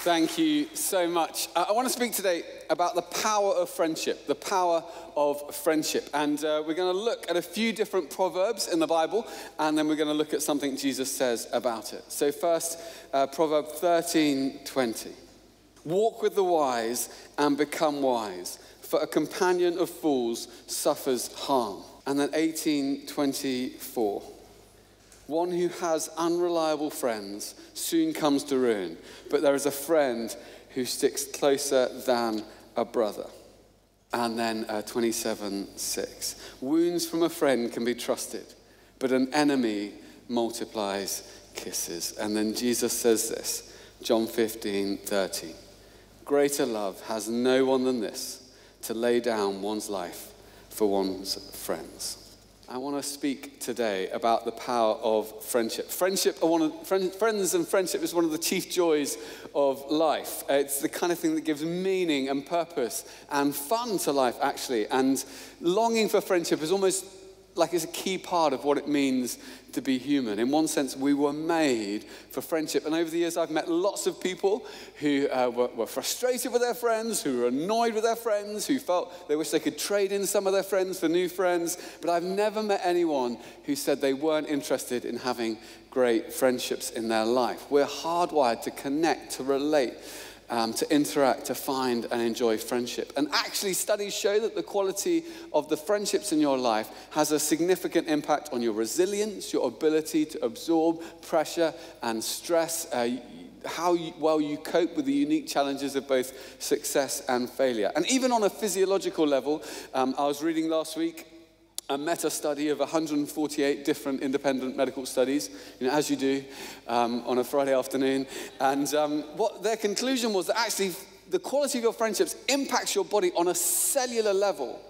Thank you so much. Uh, I want to speak today about the power of friendship, the power of friendship. And uh, we're going to look at a few different proverbs in the Bible, and then we're going to look at something Jesus says about it. So, first, uh, Proverb 13 20. Walk with the wise and become wise, for a companion of fools suffers harm. And then 1824. One who has unreliable friends soon comes to ruin, but there is a friend who sticks closer than a brother. And then uh, 27 6. Wounds from a friend can be trusted, but an enemy multiplies kisses. And then Jesus says this John 15 30. Greater love has no one than this to lay down one's life for one's friends. I want to speak today about the power of friendship. Friendship, of, friends and friendship is one of the chief joys of life. It's the kind of thing that gives meaning and purpose and fun to life, actually. And longing for friendship is almost like it's a key part of what it means to be human. In one sense, we were made for friendship. And over the years, I've met lots of people who uh, were, were, frustrated with their friends, who were annoyed with their friends, who felt they wish they could trade in some of their friends for new friends. But I've never met anyone who said they weren't interested in having great friendships in their life. We're hardwired to connect, to relate um, to interact, to find and enjoy friendship. And actually, studies show that the quality of the friendships in your life has a significant impact on your resilience, your ability to absorb pressure and stress. Uh, how you, well you cope with the unique challenges of both success and failure. And even on a physiological level, um, I was reading last week a meta study of 148 different independent medical studies, you know, as you do um, on a Friday afternoon. And um, what their conclusion was that actually the quality of your friendships impacts your body on a cellular level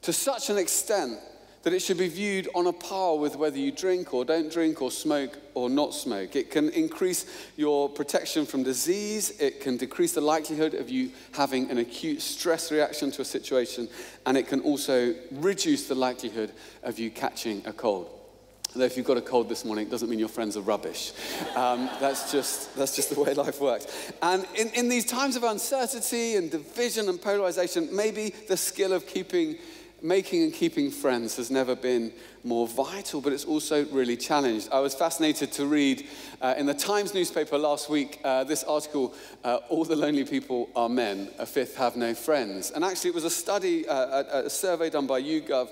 to such an extent that it should be viewed on a par with whether you drink or don't drink or smoke or not smoke. It can increase your protection from disease, it can decrease the likelihood of you having an acute stress reaction to a situation, and it can also reduce the likelihood of you catching a cold. Although if you've got a cold this morning, it doesn't mean your friends are rubbish. Um, that's, just, that's just the way life works. And in, in these times of uncertainty and division and polarization, maybe the skill of keeping making and keeping friends has never been more vital, but it's also really challenged. I was fascinated to read uh, in the Times newspaper last week uh, this article, uh, All the Lonely People Are Men, a fifth have no friends. And actually, it was a study, uh, a, a, survey done by YouGov,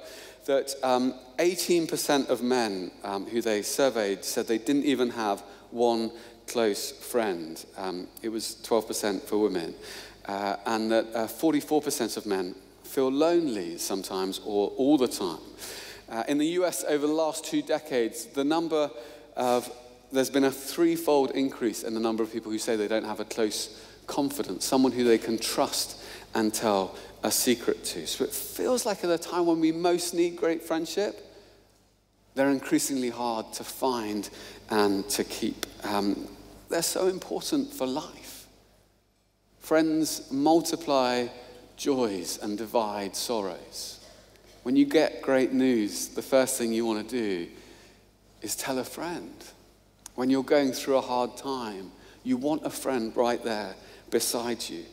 that um, 18% of men um, who they surveyed said they didn't even have one close friend. Um, it was 12% for women. Uh, and that 44% uh, of men feel lonely sometimes or all the time. Uh, in the US, over the last two decades, the number of there's been a threefold increase in the number of people who say they don't have a close confidant, someone who they can trust and tell a secret to. So it feels like at a time when we most need great friendship, they're increasingly hard to find and to keep. Um, they're so important for life. Friends multiply joys and divide sorrows. When you get great news, the first thing you want to do is tell a friend. When you're going through a hard time, you want a friend right there beside you.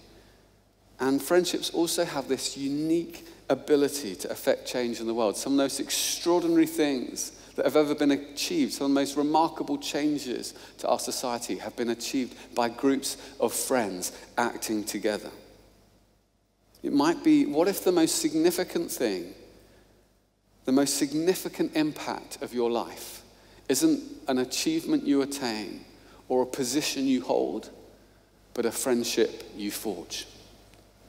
And friendships also have this unique ability to affect change in the world. Some of the most extraordinary things that have ever been achieved, some of the most remarkable changes to our society have been achieved by groups of friends acting together. It might be what if the most significant thing, the most significant impact of your life, isn't an achievement you attain or a position you hold, but a friendship you forge?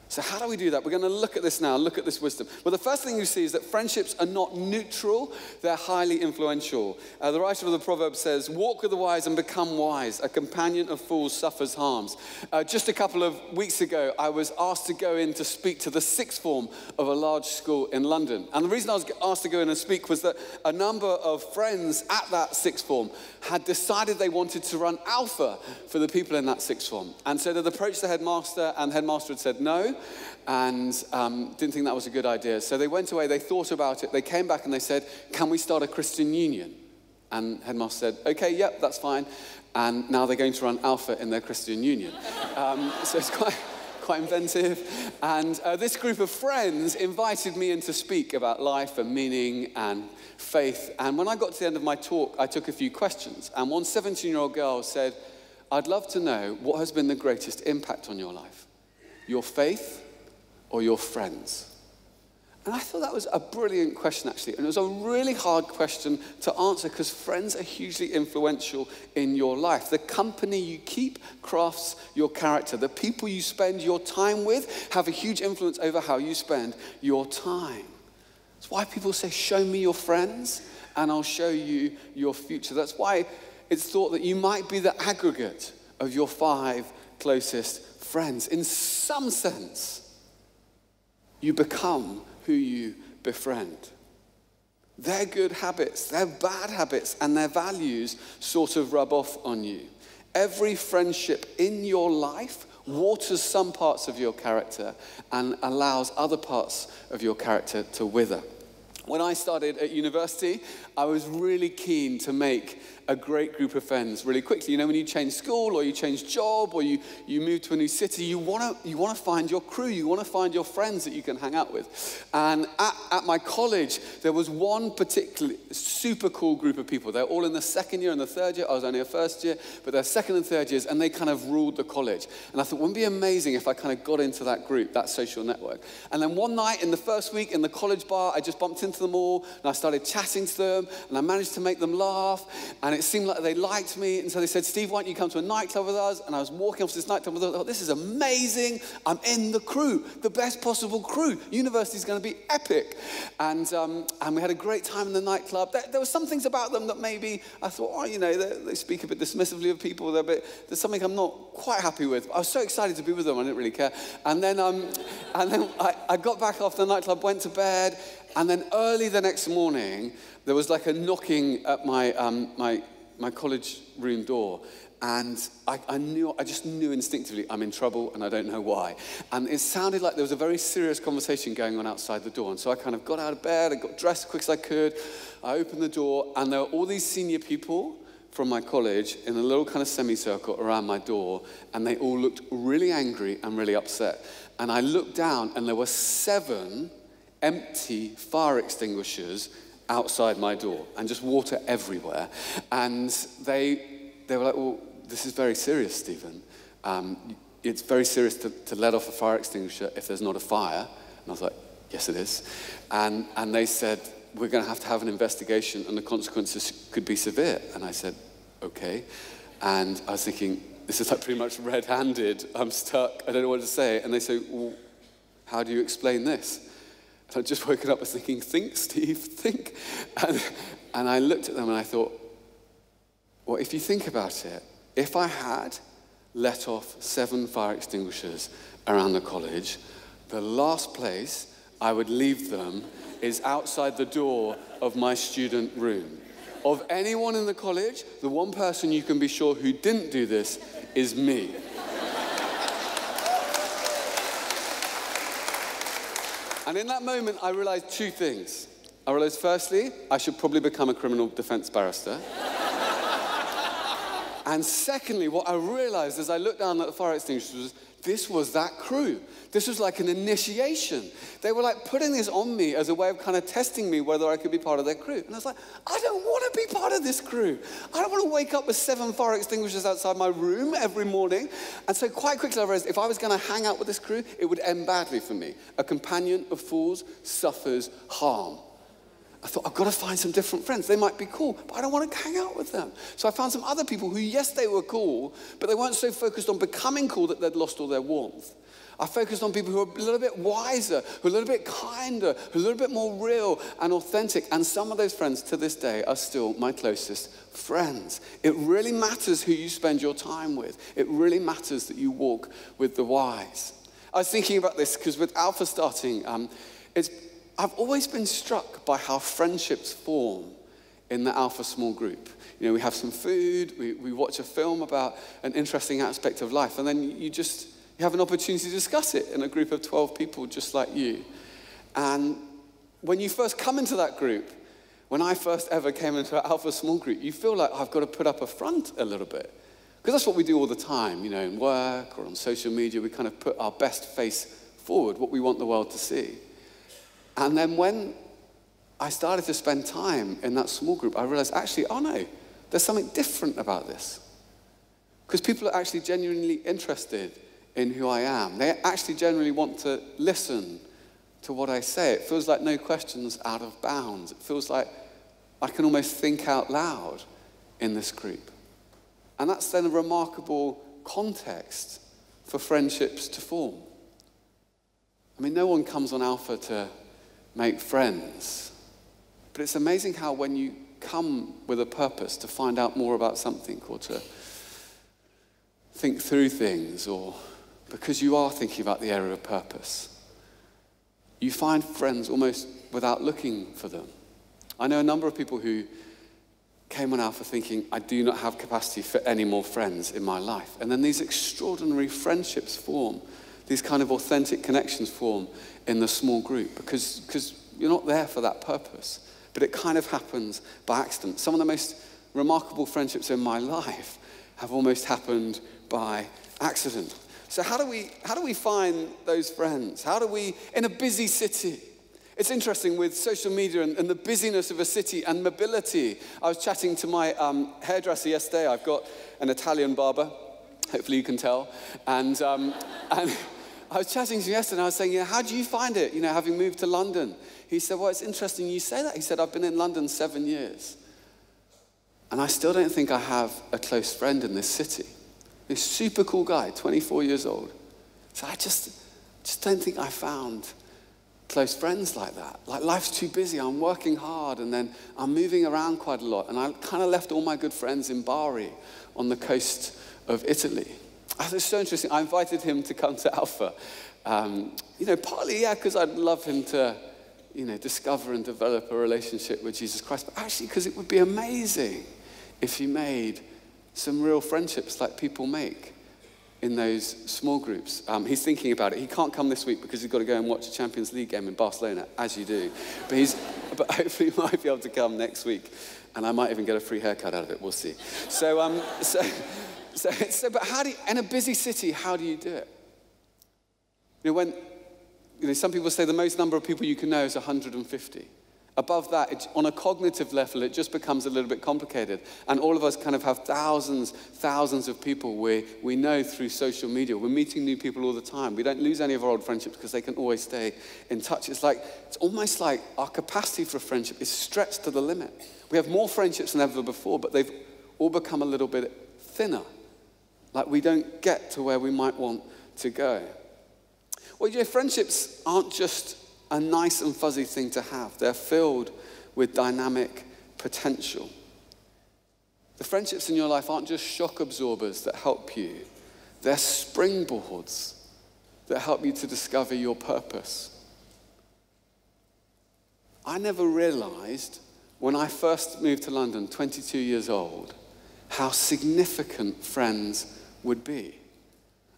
So, how do we do that? We're going to look at this now, look at this wisdom. Well, the first thing you see is that friendships are not neutral, they're highly influential. Uh, the writer of the proverb says, Walk with the wise and become wise. A companion of fools suffers harms. Uh, just a couple of weeks ago, I was asked to go in to speak to the sixth form of a large school in London. And the reason I was asked to go in and speak was that a number of friends at that sixth form had decided they wanted to run alpha for the people in that sixth form. And so they'd approached the headmaster, and the headmaster had said no and um, didn't think that was a good idea. So they went away, they thought about it, they came back and they said, Can we start a Christian union? And headmaster said, Okay, yep, that's fine. and now they're going to run Alpha in their Christian union. Um, so it's quite, quite inventive. And uh, this group of friends invited me in to speak about life and meaning and faith. And when I got to the end of my talk, I took a few questions. And one 17 year old girl said, I'd love to know what has been the greatest impact on your life your faith or your friends? And I thought that was a brilliant question, actually. And it was a really hard question to answer because friends are hugely influential in your life. The company you keep crafts your character. The people you spend your time with have a huge influence over how you spend your time. That's why people say, Show me your friends, and I'll show you your future. That's why it's thought that you might be the aggregate of your five closest friends. In some sense, you become who you befriend. Their good habits, their bad habits, and their values sort of rub off on you. Every friendship in your life waters some parts of your character and allows other parts of your character to wither. When I started at university, I was really keen to make a great group of friends really quickly. You know, when you change school or you change job or you, you move to a new city, you want to you wanna find your crew, you want to find your friends that you can hang out with. And at, at my college, there was one particularly super cool group of people. They're all in the second year and the third year. I was only a first year, but they're second and third years, and they kind of ruled the college. And I thought, wouldn't it be amazing if I kind of got into that group, that social network? And then one night in the first week in the college bar, I just bumped into them all and I started chatting to them and I managed to make them laugh. And it seemed like they liked me. And so they said, Steve, why don't you come to a nightclub with us? And I was walking off to this nightclub with them. I thought, this is amazing. I'm in the crew, the best possible crew. University is going to be epic. And, um, and we had a great time in the nightclub. There, there were some things about them that maybe I thought, oh, you know, they, speak a bit dismissively of people. They're a bit, there's something I'm not quite happy with. I was so excited to be with them, I didn't really care. And then, um, and then I, I got back after the nightclub, went to bed, and then early the next morning, there was like a knocking at my, um, my, my college room door. And I, I, knew, I just knew instinctively I'm in trouble and I don't know why. And it sounded like there was a very serious conversation going on outside the door. And so I kind of got out of bed, I got dressed as quick as I could. I opened the door, and there were all these senior people from my college in a little kind of semicircle around my door, and they all looked really angry and really upset. And I looked down, and there were seven empty fire extinguishers outside my door and just water everywhere. And they, they were like, well, this is very serious, Stephen. Um, it's very serious to, to let off a fire extinguisher if there's not a fire. And I was like, yes, it is. And, and they said, we're going to have to have an investigation and the consequences could be severe. And I said, okay. And I was thinking, this is like pretty much red handed. I'm stuck. I don't know what to say. And they say, well, how do you explain this? And I'd just woken up, I was thinking, think, Steve, think. And, and I looked at them and I thought, well, if you think about it, if I had let off seven fire extinguishers around the college, the last place I would leave them is outside the door of my student room. Of anyone in the college, the one person you can be sure who didn't do this is me. And in that moment, I realized two things. I realized, firstly, I should probably become a criminal defense barrister. And secondly, what I realized as I looked down at the fire extinguishers was this was that crew. This was like an initiation. They were like putting this on me as a way of kind of testing me whether I could be part of their crew. And I was like, I don't want to be part of this crew. I don't want to wake up with seven fire extinguishers outside my room every morning. And so quite quickly I realized if I was going to hang out with this crew, it would end badly for me. A companion of fools suffers harm. I thought, I've got to find some different friends. They might be cool, but I don't want to hang out with them. So I found some other people who, yes, they were cool, but they weren't so focused on becoming cool that they'd lost all their warmth. I focused on people who are a little bit wiser, who are a little bit kinder, who are a little bit more real and authentic. And some of those friends to this day are still my closest friends. It really matters who you spend your time with. It really matters that you walk with the wise. I was thinking about this because with Alpha starting, um, it's I've always been struck by how friendships form in the Alpha small group. You know, we have some food, we, we watch a film about an interesting aspect of life, and then you just you have an opportunity to discuss it in a group of 12 people just like you. And when you first come into that group, when I first ever came into an Alpha small group, you feel like I've got to put up a front a little bit. Because that's what we do all the time, you know, in work or on social media. We kind of put our best face forward, what we want the world to see. And then when I started to spend time in that small group, I realized actually, oh no, there's something different about this. Because people are actually genuinely interested in who I am. They actually genuinely want to listen to what I say. It feels like no questions out of bounds. It feels like I can almost think out loud in this group. And that's then a remarkable context for friendships to form. I mean, no one comes on Alpha to make friends, but it's amazing how when you come with a purpose to find out more about something or to think through things or because you are thinking about the area of purpose, you find friends almost without looking for them. I know a number of people who came on Alpha thinking, I do not have capacity for any more friends in my life. And then these extraordinary friendships form, these kind of authentic connections form in the small group because, because you're not there for that purpose. But it kind of happens by accident. Some of the most remarkable friendships in my life have almost happened by accident. So, how do we, how do we find those friends? How do we, in a busy city, it's interesting with social media and, and, the busyness of a city and mobility. I was chatting to my um, hairdresser yesterday. I've got an Italian barber, hopefully you can tell. And, um, and I was chatting to him yesterday and I was saying, you know, how do you find it, you know, having moved to London? He said, well, it's interesting you say that. He said, I've been in London seven years. And I still don't think I have a close friend in this city. This super cool guy, 24 years old. So I just, just don't think I found close friends like that. Like life's too busy. I'm working hard and then I'm moving around quite a lot. And I kind of left all my good friends in Bari on the coast of Italy. It's so interesting. I invited him to come to Alpha. Um, you know, partly, yeah, because I'd love him to, you know, discover and develop a relationship with Jesus Christ, but actually because it would be amazing if he made some real friendships like people make in those small groups. Um, he's thinking about it. He can't come this week because he's got to go and watch a Champions League game in Barcelona, as you do. But, he's, but hopefully he might be able to come next week. And I might even get a free haircut out of it. We'll see. So, um, so, so, so, but how do you, in a busy city, how do you do it? You know, when, you know, some people say the most number of people you can know is 150. Above that, on a cognitive level, it just becomes a little bit complicated. And all of us kind of have thousands, thousands of people we, we know through social media. We're meeting new people all the time. We don't lose any of our old friendships because they can always stay in touch. It's like, it's almost like our capacity for friendship is stretched to the limit. We have more friendships than ever before, but they've all become a little bit thinner. Like we don't get to where we might want to go. Well, you know, friendships aren't just a nice and fuzzy thing to have. They're filled with dynamic potential. The friendships in your life aren't just shock absorbers that help you, they're springboards that help you to discover your purpose. I never realized when I first moved to London, 22 years old, how significant friends would be.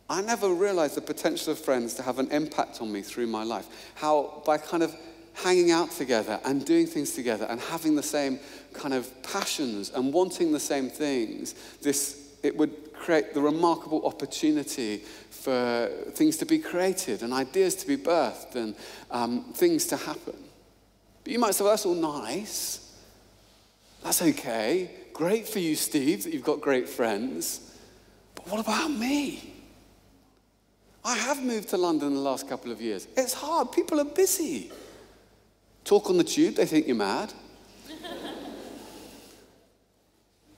I never realized the potential of friends to have an impact on me through my life. How by kind of hanging out together and doing things together and having the same kind of passions and wanting the same things, this it would create the remarkable opportunity for things to be created and ideas to be birthed and um, things to happen. But you might say, well, that's all nice. That's okay. Great for you, Steve, that you've got great friends. What about me? I have moved to London in the last couple of years. It's hard. People are busy. Talk on the tube, they think you're mad.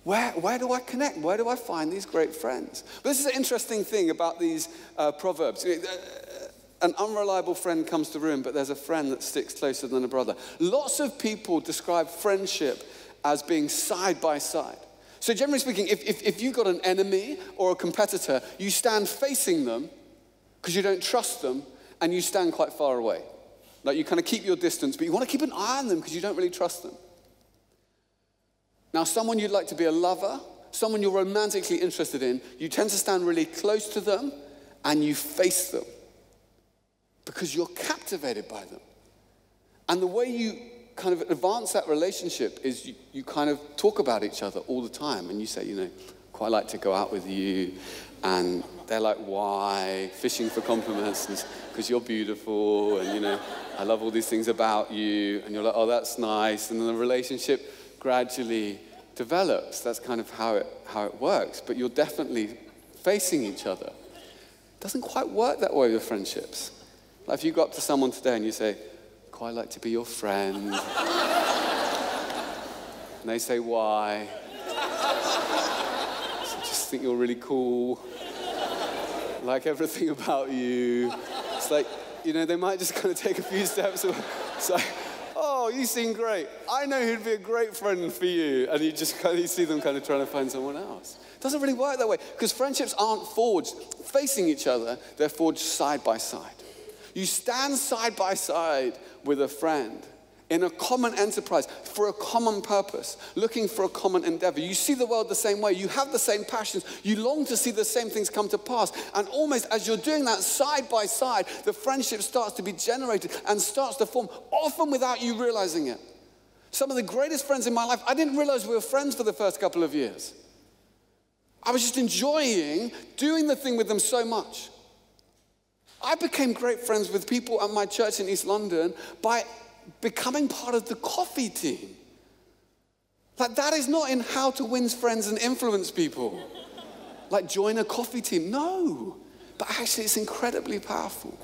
Where, where do I connect? Where do I find these great friends? But this is an interesting thing about these uh, proverbs. Uh, an unreliable friend comes to ruin, but there's a friend that sticks closer than a brother. Lots of people describe friendship as being side by side. So, generally speaking, if, if, if you've got an enemy or a competitor, you stand facing them because you don't trust them and you stand quite far away. Like you kind of keep your distance, but you want to keep an eye on them because you don't really trust them. Now, someone you'd like to be a lover, someone you're romantically interested in, you tend to stand really close to them and you face them because you're captivated by them. And the way you kind of advance that relationship is you, you kind of talk about each other all the time and you say, you know, quite like to go out with you. And they're like, why? Fishing for compliments because you're beautiful and, you know, I love all these things about you. And you're like, oh, that's nice. And then the relationship gradually develops. That's kind of how it, how it works. But you're definitely facing each other. It doesn't quite work that way with friendships. Like if you go up to someone today and you say, quite like to be your friend. and they say, why? So just think you're really cool. Like everything about you. It's like, you know, they might just kind of take a few steps. It's like, oh, you seem great. I know who'd be a great friend for you. And you just kind of you see them kind of trying to find someone else. It doesn't really work that way because friendships aren't forged facing each other, they're forged side by side. You stand side by side with a friend in a common enterprise for a common purpose, looking for a common endeavor. You see the world the same way. You have the same passions. You long to see the same things come to pass. And almost as you're doing that side by side, the friendship starts to be generated and starts to form, often without you realizing it. Some of the greatest friends in my life, I didn't realize we were friends for the first couple of years. I was just enjoying doing the thing with them so much. I became great friends with people at my church in East London by becoming part of the coffee team. Like, that is not in how to win friends and influence people. Like, join a coffee team. No. But actually, it's incredibly powerful.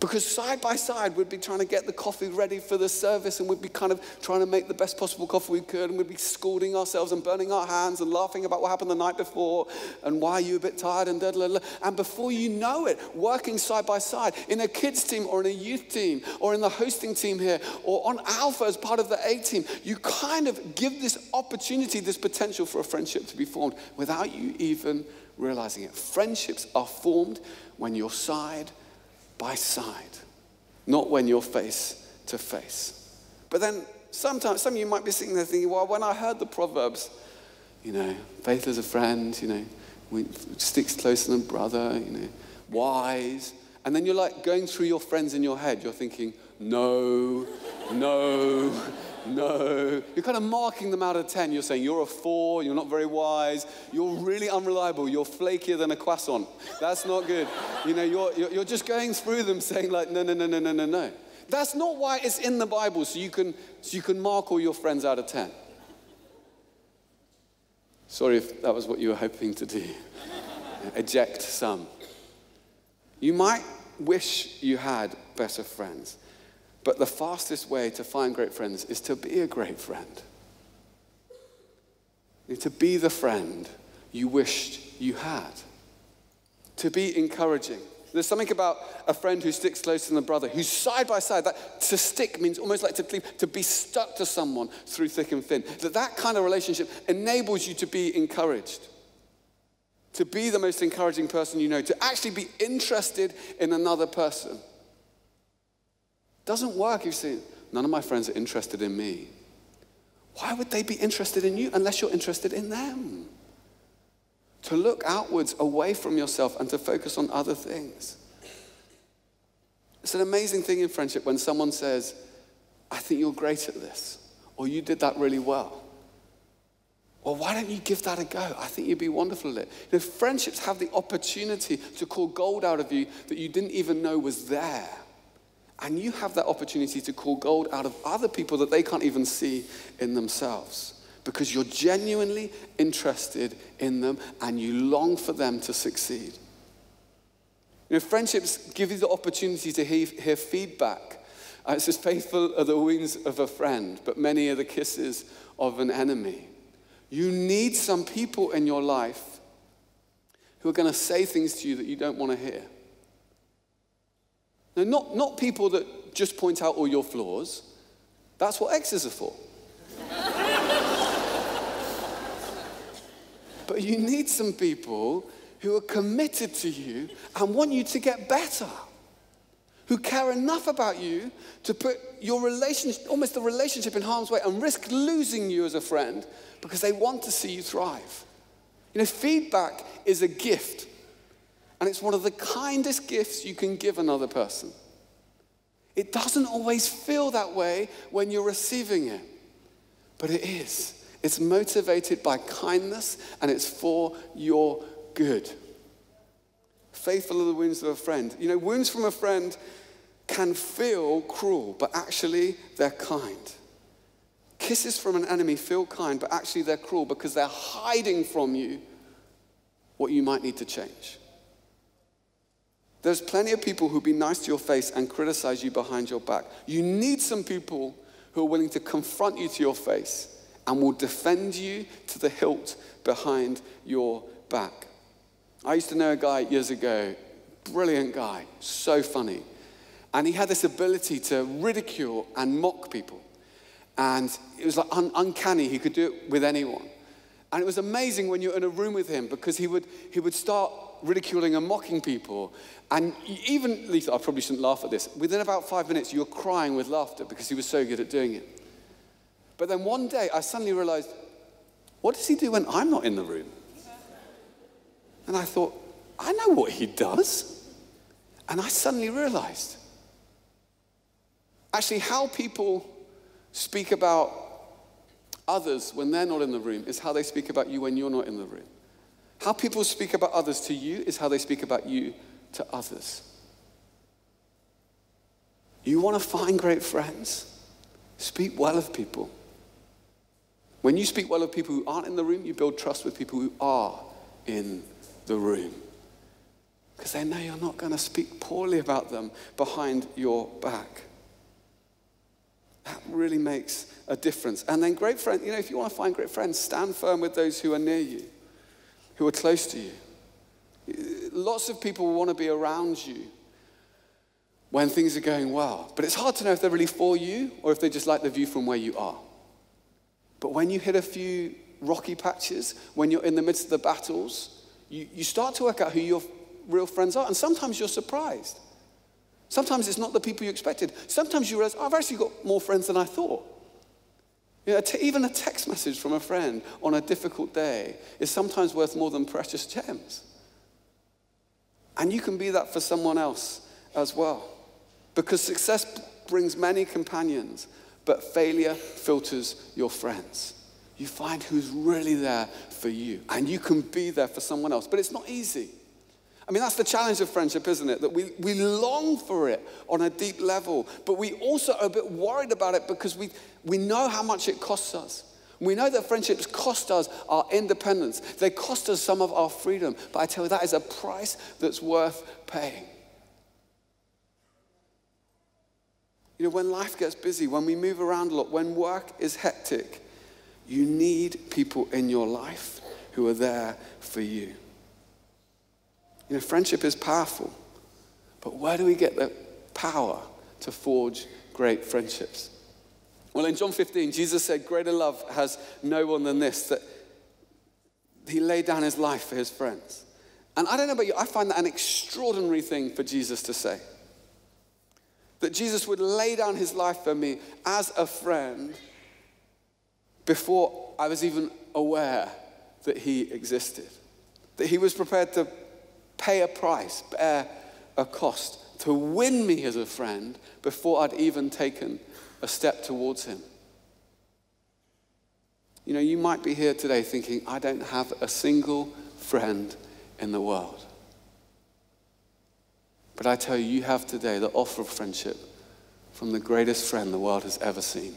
Because side by side, we'd be trying to get the coffee ready for the service, and we'd be kind of trying to make the best possible coffee we could, and we'd be scalding ourselves and burning our hands and laughing about what happened the night before, and why are you a bit tired, and da da da. And before you know it, working side by side in a kids team or in a youth team or in the hosting team here or on Alpha as part of the A team, you kind of give this opportunity, this potential for a friendship to be formed without you even realizing it. Friendships are formed when you're side by side, not when you're face to face. But then sometimes, some of you might be sitting there thinking, well, when I heard the Proverbs, you know, faith is a friend, you know, we, sticks closer than brother, you know, wise. And then you're like going through your friends in your head. You're thinking, no, no, no. You're kind of marking them out of 10. You're saying, you're a four, you're not very wise, you're really unreliable, you're flakier than a croissant. That's not good. You know, you're, you're just going through them saying, like, no, no, no, no, no, no, no. That's not why it's in the Bible, so you can, so you can mark all your friends out of 10. Sorry if that was what you were hoping to do. Eject some. You might wish you had better friends. But the fastest way to find great friends is to be a great friend. To be the friend you wished you had. To be encouraging. There's something about a friend who sticks closer than a brother, who's side by side. That to stick means almost like to to be stuck to someone through thick and thin. That that kind of relationship enables you to be encouraged, to be the most encouraging person you know, to actually be interested in another person. Doesn't work. You see, none of my friends are interested in me. Why would they be interested in you unless you're interested in them? To look outwards away from yourself and to focus on other things. It's an amazing thing in friendship when someone says, I think you're great at this, or you did that really well. Well, why don't you give that a go? I think you'd be wonderful at it. You know, friendships have the opportunity to call gold out of you that you didn't even know was there. And you have that opportunity to call gold out of other people that they can't even see in themselves because you're genuinely interested in them and you long for them to succeed. You know, friendships give you the opportunity to hear, hear feedback. Uh, it faithful are the wings of a friend, but many are the kisses of an enemy. You need some people in your life who are going to say things to you that you don't want to hear. Not, not people that just point out all your flaws. That's what exes are for. but you need some people who are committed to you and want you to get better. Who care enough about you to put your relationship, almost the relationship in harm's way and risk losing you as a friend because they want to see you thrive. You know, feedback is a gift and it's one of the kindest gifts you can give another person. It doesn't always feel that way when you're receiving it, but it is. It's motivated by kindness and it's for your good. Faithful are the wounds of a friend. You know, wounds from a friend can feel cruel, but actually they're kind. Kisses from an enemy feel kind, but actually they're cruel because they're hiding from you what you might need to change. There's plenty of people who'll be nice to your face and criticize you behind your back. You need some people who are willing to confront you to your face and will defend you to the hilt behind your back. I used to know a guy years ago, brilliant guy, so funny. And he had this ability to ridicule and mock people. And it was like un- uncanny. He could do it with anyone. And it was amazing when you're in a room with him because he would, he would start ridiculing and mocking people. And even, Lisa, I probably shouldn't laugh at this. Within about five minutes, you were crying with laughter because he was so good at doing it. But then one day, I suddenly realized, what does he do when I'm not in the room? And I thought, I know what he does. And I suddenly realized, actually, how people speak about others when they're not in the room is how they speak about you when you're not in the room. How people speak about others to you is how they speak about you to others. You want to find great friends? Speak well of people. When you speak well of people who aren't in the room, you build trust with people who are in the room. Because they know you're not going to speak poorly about them behind your back. That really makes a difference. And then, great friends, you know, if you want to find great friends, stand firm with those who are near you, who are close to you. Lots of people want to be around you when things are going well, but it's hard to know if they're really for you or if they just like the view from where you are. But when you hit a few rocky patches, when you're in the midst of the battles, you, you start to work out who your real friends are, and sometimes you're surprised. Sometimes it's not the people you expected. Sometimes you realize, oh, I've actually got more friends than I thought. You know, even a text message from a friend on a difficult day is sometimes worth more than precious gems. And you can be that for someone else as well. Because success brings many companions, but failure filters your friends. You find who's really there for you, and you can be there for someone else. But it's not easy. I mean, that's the challenge of friendship, isn't it? That we, we long for it on a deep level, but we also are a bit worried about it because we, we know how much it costs us. We know that friendships cost us our independence, they cost us some of our freedom, but I tell you, that is a price that's worth paying. You know, when life gets busy, when we move around a lot, when work is hectic, you need people in your life who are there for you. You know, friendship is powerful, but where do we get the power to forge great friendships? Well, in John 15, Jesus said, Greater love has no one than this, that he laid down his life for his friends. And I don't know about you, I find that an extraordinary thing for Jesus to say. That Jesus would lay down his life for me as a friend before I was even aware that he existed. That he was prepared to pay a price, bear a cost to win me as a friend before I'd even taken a step towards him. You know, you might be here today thinking, I don't have a single friend in the world. But I tell you, you have today the offer of friendship from the greatest friend the world has ever seen.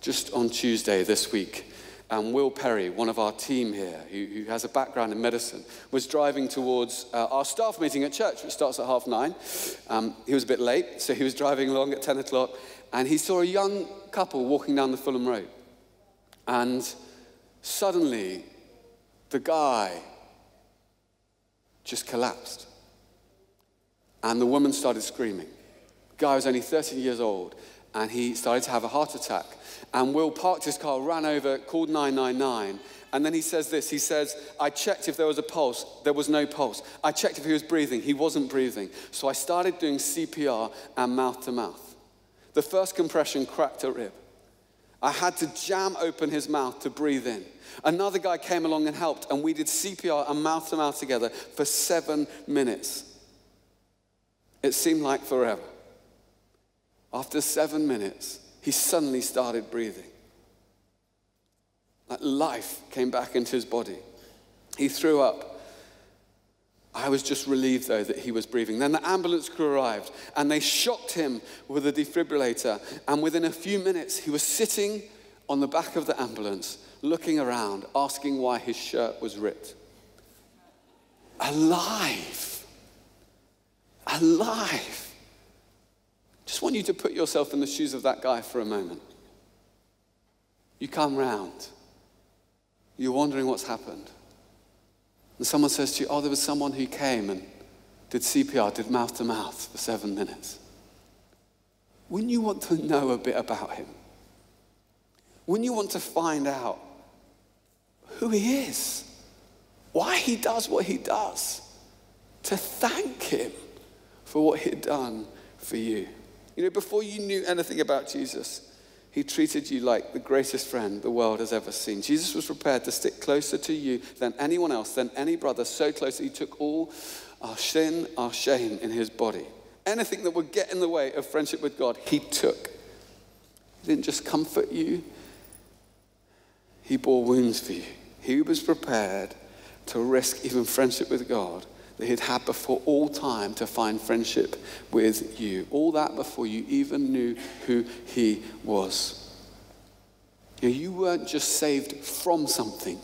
Just on Tuesday this week, um, Will Perry, one of our team here, who, who, has a background in medicine, was driving towards uh, our staff meeting at church, which starts at half nine. Um, he was a bit late, so he was driving along at 10 o'clock, and he saw a young couple walking down the Fulham Road. And suddenly, the guy just collapsed. And the woman started screaming. The guy was only 13 years old, and he started to have a heart attack. And Will parked his car, ran over, called 999. And then he says this he says, I checked if there was a pulse. There was no pulse. I checked if he was breathing. He wasn't breathing. So I started doing CPR and mouth to mouth. The first compression cracked a rib. I had to jam open his mouth to breathe in. Another guy came along and helped, and we did CPR and mouth to mouth together for seven minutes. It seemed like forever. After seven minutes, he suddenly started breathing. Like life came back into his body. He threw up. I was just relieved, though, that he was breathing. Then the ambulance crew arrived and they shocked him with a defibrillator. And within a few minutes, he was sitting on the back of the ambulance, looking around, asking why his shirt was ripped. Alive. Alive. Just want you to put yourself in the shoes of that guy for a moment. You come round, you're wondering what's happened. And someone says to you, Oh, there was someone who came and did CPR, did mouth to mouth for seven minutes. Wouldn't you want to know a bit about him? Wouldn't you want to find out who he is? Why he does what he does? To thank him for what he'd done for you. You know, before you knew anything about Jesus, he treated you like the greatest friend the world has ever seen. Jesus was prepared to stick closer to you than anyone else, than any brother, so close that he took all our sin, our shame in his body. Anything that would get in the way of friendship with God, he took. He didn't just comfort you, he bore wounds for you. He was prepared to risk even friendship with God that he'd had before all time to find friendship with you. All that before you even knew who he was. You, you weren't just saved from something,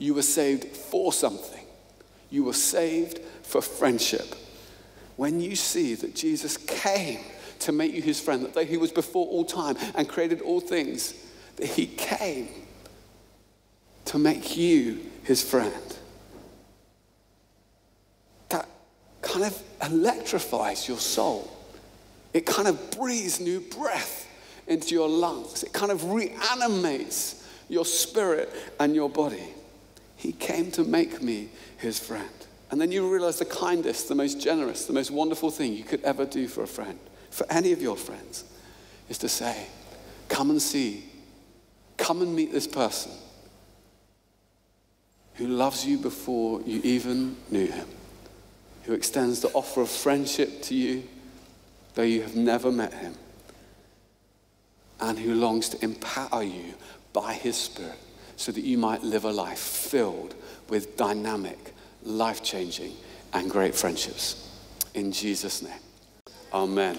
you were saved for something. You were saved for friendship. When you see that Jesus came to make you his friend, that though he was before all time and created all things, that he came to make you his friend. Kind of electrifies your soul. It kind of breathes new breath into your lungs. It kind of reanimates your spirit and your body. He came to make me his friend. And then you realize the kindest, the most generous, the most wonderful thing you could ever do for a friend, for any of your friends, is to say, Come and see, come and meet this person who loves you before you even knew him who extends the offer of friendship to you, though you have never met him, and who longs to empower you by his Spirit so that you might live a life filled with dynamic, life changing, and great friendships. In Jesus' name, amen.